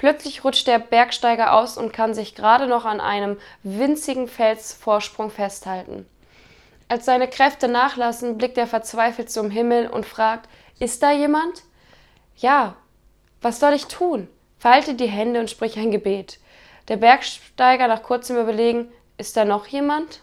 Plötzlich rutscht der Bergsteiger aus und kann sich gerade noch an einem winzigen Felsvorsprung festhalten. Als seine Kräfte nachlassen, blickt er verzweifelt zum Himmel und fragt, ist da jemand? Ja, was soll ich tun? Falte die Hände und sprich ein Gebet. Der Bergsteiger nach kurzem Überlegen, ist da noch jemand?